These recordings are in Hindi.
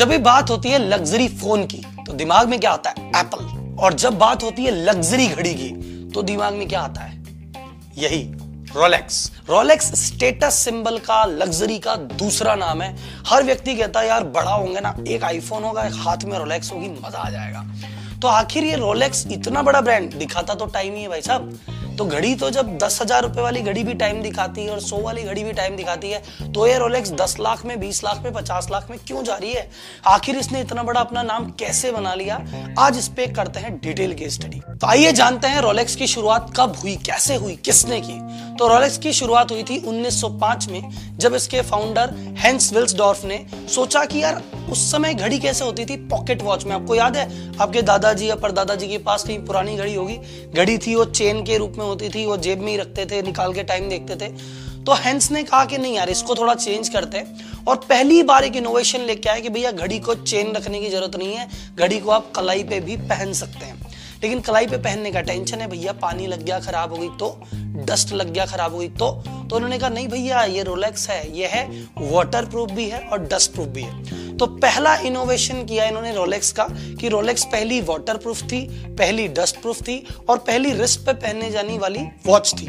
जब भी बात होती है लग्जरी फ़ोन की तो दिमाग में क्या आता है? एप्पल और जब बात होती है लग्जरी घड़ी की तो दिमाग में क्या आता है? यही रोलेक्स रोलेक्स स्टेटस सिंबल का लग्जरी का दूसरा नाम है। हर व्यक्ति कहता है, यार, बड़ा होंगे ना, एक आईफोन होगा, एक हाथ में रोलेक्स होगी, मज़ा आ जाएगा। तो आखिर ये रोलेक्स इतना बड़ा ब्रांड दिखाता तो टाइम ही है भाई साहब। तो घड़ी तो जब दस हज़ार रुपए वाली घड़ी भी टाइम दिखाती है और सौ वाली घड़ी भी टाइम दिखाती है तो ये रोलेक्स दस लाख में, बीस लाख में, पचास लाख में क्यों जा रही है? आखिर इसने इतना बड़ा अपना नाम कैसे बना लिया? आज इस पे करते हैं डिटेल की स्टडी तो आइए जानते हैं रोलेक्स की शुरुआत कब हुई, कैसे हुई, किसने की? तो रोलेक्स की शुरुआत हुई थी 1905 में, जब इसके फाउंडर हेंस विल्सडॉर्फ ने सोचा कि यार उस समय घड़ी कैसे होती थी? पॉकेट वॉच में। आपको याद है? आपके दादाजी या परदादाजी के पास कहीं पुरानी घड़ी होगी। घड़ी थी, वो चेन के रूप में होती थी, वो जेब में ही रखते थे, निकाल के टाइम देखते थे। तो हेंस ने कहा कि नहीं यार, इसको थोड़ा चेंज करते हैं। और पहली बार एक इनोवेशन लेके आए कि भैया, घड़ी को चेन रखने की ज़रूरत नहीं है। घड़ी को आप कलाई पे भी पहन सकते हैं। लेकिन कलाई पे पहनने का टेंशन है, भैया, पानी लग गया, खराब हो गई तो डस्ट लग गया, खराब हो गई तो। तो उन्होंने कहा, नहीं भैया, ये रोलेक्स है, ये है वाटर प्रूफ भी है और डस्ट प्रूफ भी है। तो पहला इनोवेशन किया इन्होंने रोलेक्स का कि रोलेक्स पहली वाटर प्रूफ थी, पहली डस्ट प्रूफ थी और पहली रिस्ट पे पहने जाने वाली वॉच थी।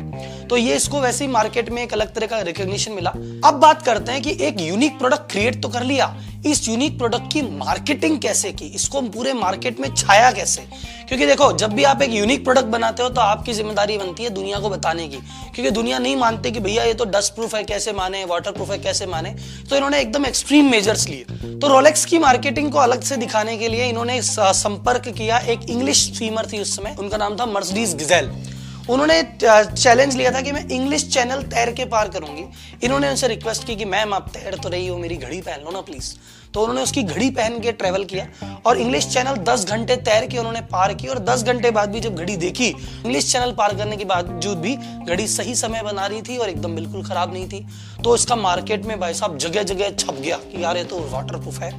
तो ये इसको वैसे ही मार्केट में एक अलग तरह का रिकॉग्निशन मिला। अब बात करते हैं कि एक यूनिक प्रोडक्ट क्रिएट तो कर लिया इस यूनिक प्रोडक्ट की मार्केटिंग कैसे की? इसको हम पूरे मार्केट में छाया कैसे? क्योंकि देखो, जब भी आप एक यूनिक प्रोडक्ट बनाते हो तो आपकी ज़िम्मेदारी बनती है दुनिया को बताने की। क्योंकि दुनिया नहीं मानते कि भैया ये तो डस्ट प्रूफ है, कैसे माने वाटर प्रूफ है, कैसे माने? तो इन्होंने एकदम एक्सट्रीम मेजर्स लिए। तो रोलेक्स की मार्केटिंग को अलग से दिखाने के लिए इन्होंने संपर्क किया एक इंग्लिश स्ट्रीमर थी उस समय, उनका नाम था मर्सडीज गिजेल उन्होंने चैलेंज लिया था कि मैं इंग्लिश चैनल तैर के पार करूँगी। इन्होंने उनसे रिक्वेस्ट की कि, मैम, आप तैर तो रही हो, मेरी घड़ी पहन लो ना प्लीज़ तो उन्होंने उसकी घड़ी पहन के ट्रेवल किया और इंग्लिश चैनल 10 घंटे तैर के उन्होंने पार की और 10 घंटे बाद भी जब घड़ी देखी इंग्लिश चैनल पार करने के बावजूद भी घड़ी सही समय बना रही थी और एकदम बिल्कुल खराब नहीं थी। तो इसका मार्केट में भाई साहब जगह जगह छप गया कि यार ये तो वाटर प्रूफ है।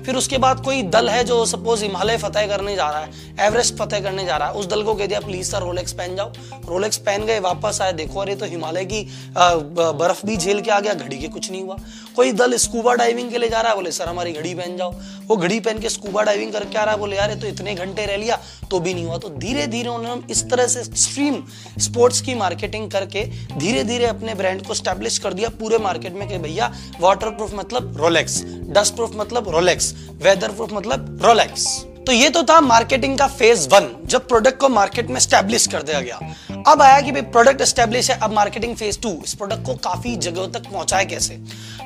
फिर उसके बाद कोई दल है जो सपोज़ हिमालय फतेह करने जा रहा है, एवरेस्ट फतेह करने जा रहा है, उस दल को कह दिया, प्लीज़ सर रोलेक्स पहन जाओ। रोलेक्स पहन गए, वापस आए, देखो, अरे तो हिमालय की बर्फ़ भी झेल के आ गया, घड़ी के कुछ नहीं हुआ। कोई दल स्कूबा डाइविंग के लिए जा रहा है, बोले, सर, हमारी घड़ी पहन जाओ। वो घड़ी पहन के स्कूबा डाइविंग करके आ रहा है, बोले, यार तो इतने घंटे रह लिया तो भी नहीं हुआ। तो धीरे धीरे उन्होंने इस तरह से स्ट्रीम स्पोर्ट्स की मार्केटिंग करके धीरे धीरे अपने ब्रांड को स्टैब्लिश कर दिया, पूरे मार्केट में कि भैया वाटर प्रूफ मतलब रोलेक्स डस्ट प्रूफ मतलब रोलेक्स वेदर प्रूफ मतलब रोलेक्स तो ये तो था मार्केटिंग का फ़ेज़ वन जब प्रोडक्ट को मार्केट में स्टैब्लिश कर दिया गया। अब आया कि भाई प्रोडक्ट स्टैब्लिश है, अब मार्केटिंग फ़ेज़ टू इस प्रोडक्ट को काफ़ी जगह तक पहुँचाए कैसे?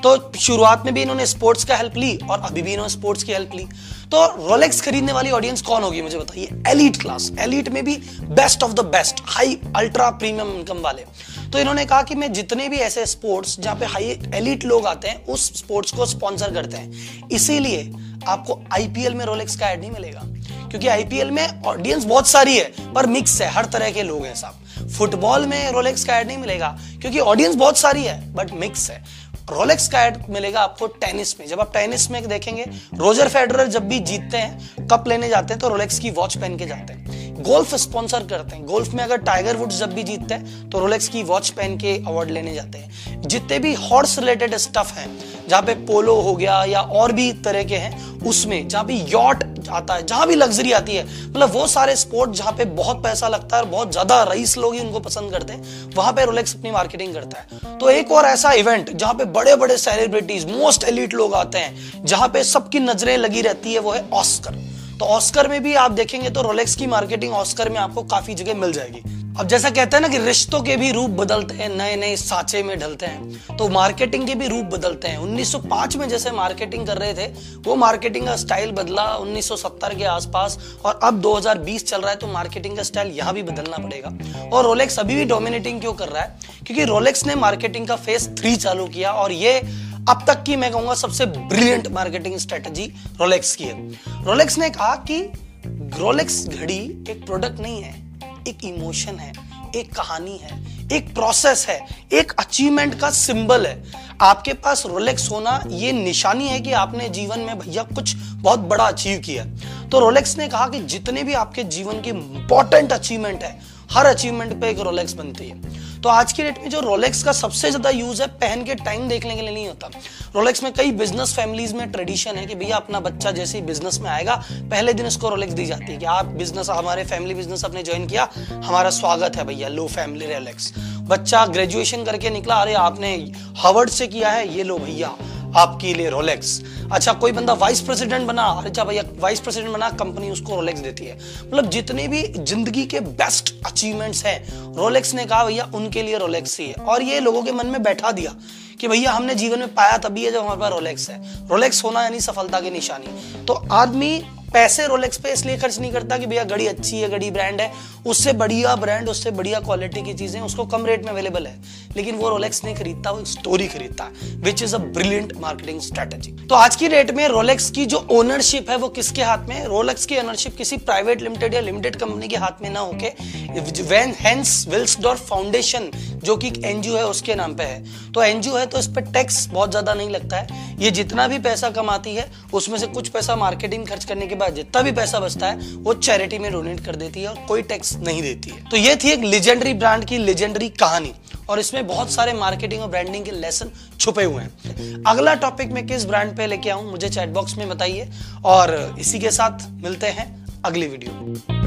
तो शुरुआत में भी इन्होंने स्पोर्ट्स का हेल्प ली और अभी भी इन्होंने स्पोर्ट्स की हेल्प ली। तो रोलेक्स खरीदने वाली ऑडियंस कौन होगी, मुझे बताइए? एलिट क्लास एलिट में भी best of the best high ultra premium income वाले। तो इन्होंने कहा कि मैं जितने भी ऐसे स्पोर्ट्स जहाँ पे हाई एलिट लोग आते हैं, उस स्पोर्ट्स को स्पॉन्सर करते हैं। इसीलिए आपको आईपीएल में रोलेक्स का एड नहीं मिलेगा। क्योंकि आईपीएल में ऑडियंस बहुत सारी है, पर मिक्स है, हर तरह के लोग हैं साहब फुटबॉल में रोलेक्स का एड नहीं मिलेगा, क्योंकि ऑडियंस बहुत सारी है बट मिक्स है। रोलेक्स का एड मिलेगा आपको टेनिस में। जब आप टेनिस में देखेंगे, रोजर फेडरर जब भी जीतते हैं कप लेने जाते हैं तो रोलेक्स की वॉच पहन के जाते हैं। गोल्फ स्पॉन्सर करते हैं। गोल्फ में अगर टाइगर वुड्स जब भी जीतते हैं तो रोलेक्स की वॉच पहन के अवार्ड लेने जाते हैं। जितने भी हॉर्स रिलेटेड स्टफ़ है, जहाँ पे पोलो हो गया या और भी तरह के हैं उसमें, जहाँ पे यॉट आता है, जहाँ भी लग्जरी आती है मतलब वो सारे स्पोर्ट जहाँ पे बहुत पैसा लगता है और बहुत ज़्यादा रईस लोग ही उनको पसंद करते हैं, वहाँ पे रोलेक्स अपनी मार्केटिंग करता है। तो एक और ऐसा इवेंट जहाँ पे बड़े बड़े सेलिब्रिटीज मोस्ट एलिट लोग आते हैं, जहाँ पे सबकी नज़रें लगी रहती है, वो है ऑस्कर तो ऑस्कर में भी आप देखेंगे तो रोलेक्स की मार्केटिंग ऑस्कर में आपको काफ़ी जगह मिल जाएगी। अब जैसा कहते हैं ना कि रिश्तों के भी रूप बदलते हैं, नए नए साचे में ढलते हैं। तो मार्केटिंग के भी रूप बदलते हैं। 1905 में जैसे मार्केटिंग कर रहे थे, वो मार्केटिंग का स्टाइल बदला 1970 के आसपास और अब 2020 चल रहा है तो मार्केटिंग का स्टाइल यहाँ भी बदलना पड़ेगा। और रोलेक्स अभी भी डोमिनेटिंग क्यों कर रहा है? क्योंकि रोलेक्स ने मार्केटिंग का फ़ेज़ थ्री चालू किया और ये अब तक की मैं कहूँगा सबसे ब्रिलियंट मार्केटिंग स्ट्रेटजी रोलेक्स की है। रोलेक्स ने कहा कि रोलेक्स घड़ी एक प्रोडक्ट नहीं है। एक इमोशन है, एक कहानी है, एक प्रोसेस है, एक अचीवमेंट का सिंबल है। आपके पास रोलेक्स होना, ये निशानी है कि आपने जीवन में भैया कुछ बहुत बड़ा अचीव किया। तो रोलेक्स ने कहा कि जितने भी आपके जीवन के इंपॉर्टेंट अचीवमेंट है, हर अचीवमेंट पे एक रोलेक्स बनती है। तो आज की डेट में जो रोलेक्स का सबसे ज़्यादा यूज़ है, पहन के टाइम देखने के लिए नहीं होता। रोलेक्स में कई बिज़नेस फैमिलीज़ में ट्रेडिशन है कि भैया अपना बच्चा जैसे ही बिज़नेस में आएगा, पहले दिन उसको रोलेक्स दी जाती है कि आप बिज़नेस हमारे फैमिली बिज़नेस अपने ज्वाइन किया, हमारा स्वागत है भैया, लो फैमिली रोलेक्स बच्चा ग्रेजुएशन करके निकला, अरे आपने हवर्ड से किया है, ये लो भैया। आपके लिए रोलेक्स अच्छा कोई बंदा वाइस प्रेसिडेंट बना अच्छा भैया वाइस प्रेसिडेंट बना कंपनी उसको रोलेक्स देती है। मतलब जितने भी ज़िंदगी के बेस्ट अचीवमेंट्स हैं रोलेक्स ने कहा भैया, उनके लिए रोलेक्स ही है। और ये लोगों के मन में बैठा दिया कि भैया, हमने जीवन में पाया तभी है जब हमारे पास रोलेक्स है। रोलेक्स होना यानी सफलता की निशानी। तो आदमी पैसे रोलेक्स पे इसलिए खर्च नहीं करता कि भैया घड़ी अच्छी है, घड़ी ब्रांड है। उससे बढ़िया ब्रांड उससे बढ़िया क्वालिटी की चीज़ें उसको कम रेट में अवेलेबल है। लेकिन वो रोलेक्स नहीं खरीदता, वो स्टोरी खरीदता which is a brilliant marketing strategy तो आज की डेट में रोलेक्स की जो ओनरशिप है वो किसके हाथ में रोलेक्स की ओनरशिप किसी प्राइवेट लिमिटेड या लिमिटेड कंपनी के हाथ में ना होके वेन हेंस विल्सडॉर्फ फाउंडेशन जो कि एनजीओ है, उसके नाम पे है। तो एनजीओ है तो इस पर टैक्स बहुत ज़्यादा नहीं लगता है। ये जितना भी पैसा कमाती है, उसमें से कुछ पैसा मार्केटिंग खर्च करने के बाद जितना भी पैसा बचता है, वो चैरिटी में डोनेट कर देती है और कोई टैक्स नहीं देती है। तो ये थी एक लेजेंडरी ब्रांड की लेजेंडरी कहानी और इसमें बहुत सारे मार्केटिंग और ब्रांडिंग के लेसन छुपे हुए हैं। अगला टॉपिक में किस ब्रांड पे लेके आऊँ, मुझे चैट बॉक्स में बताइए और इसी के साथ मिलते हैं अगली वीडियो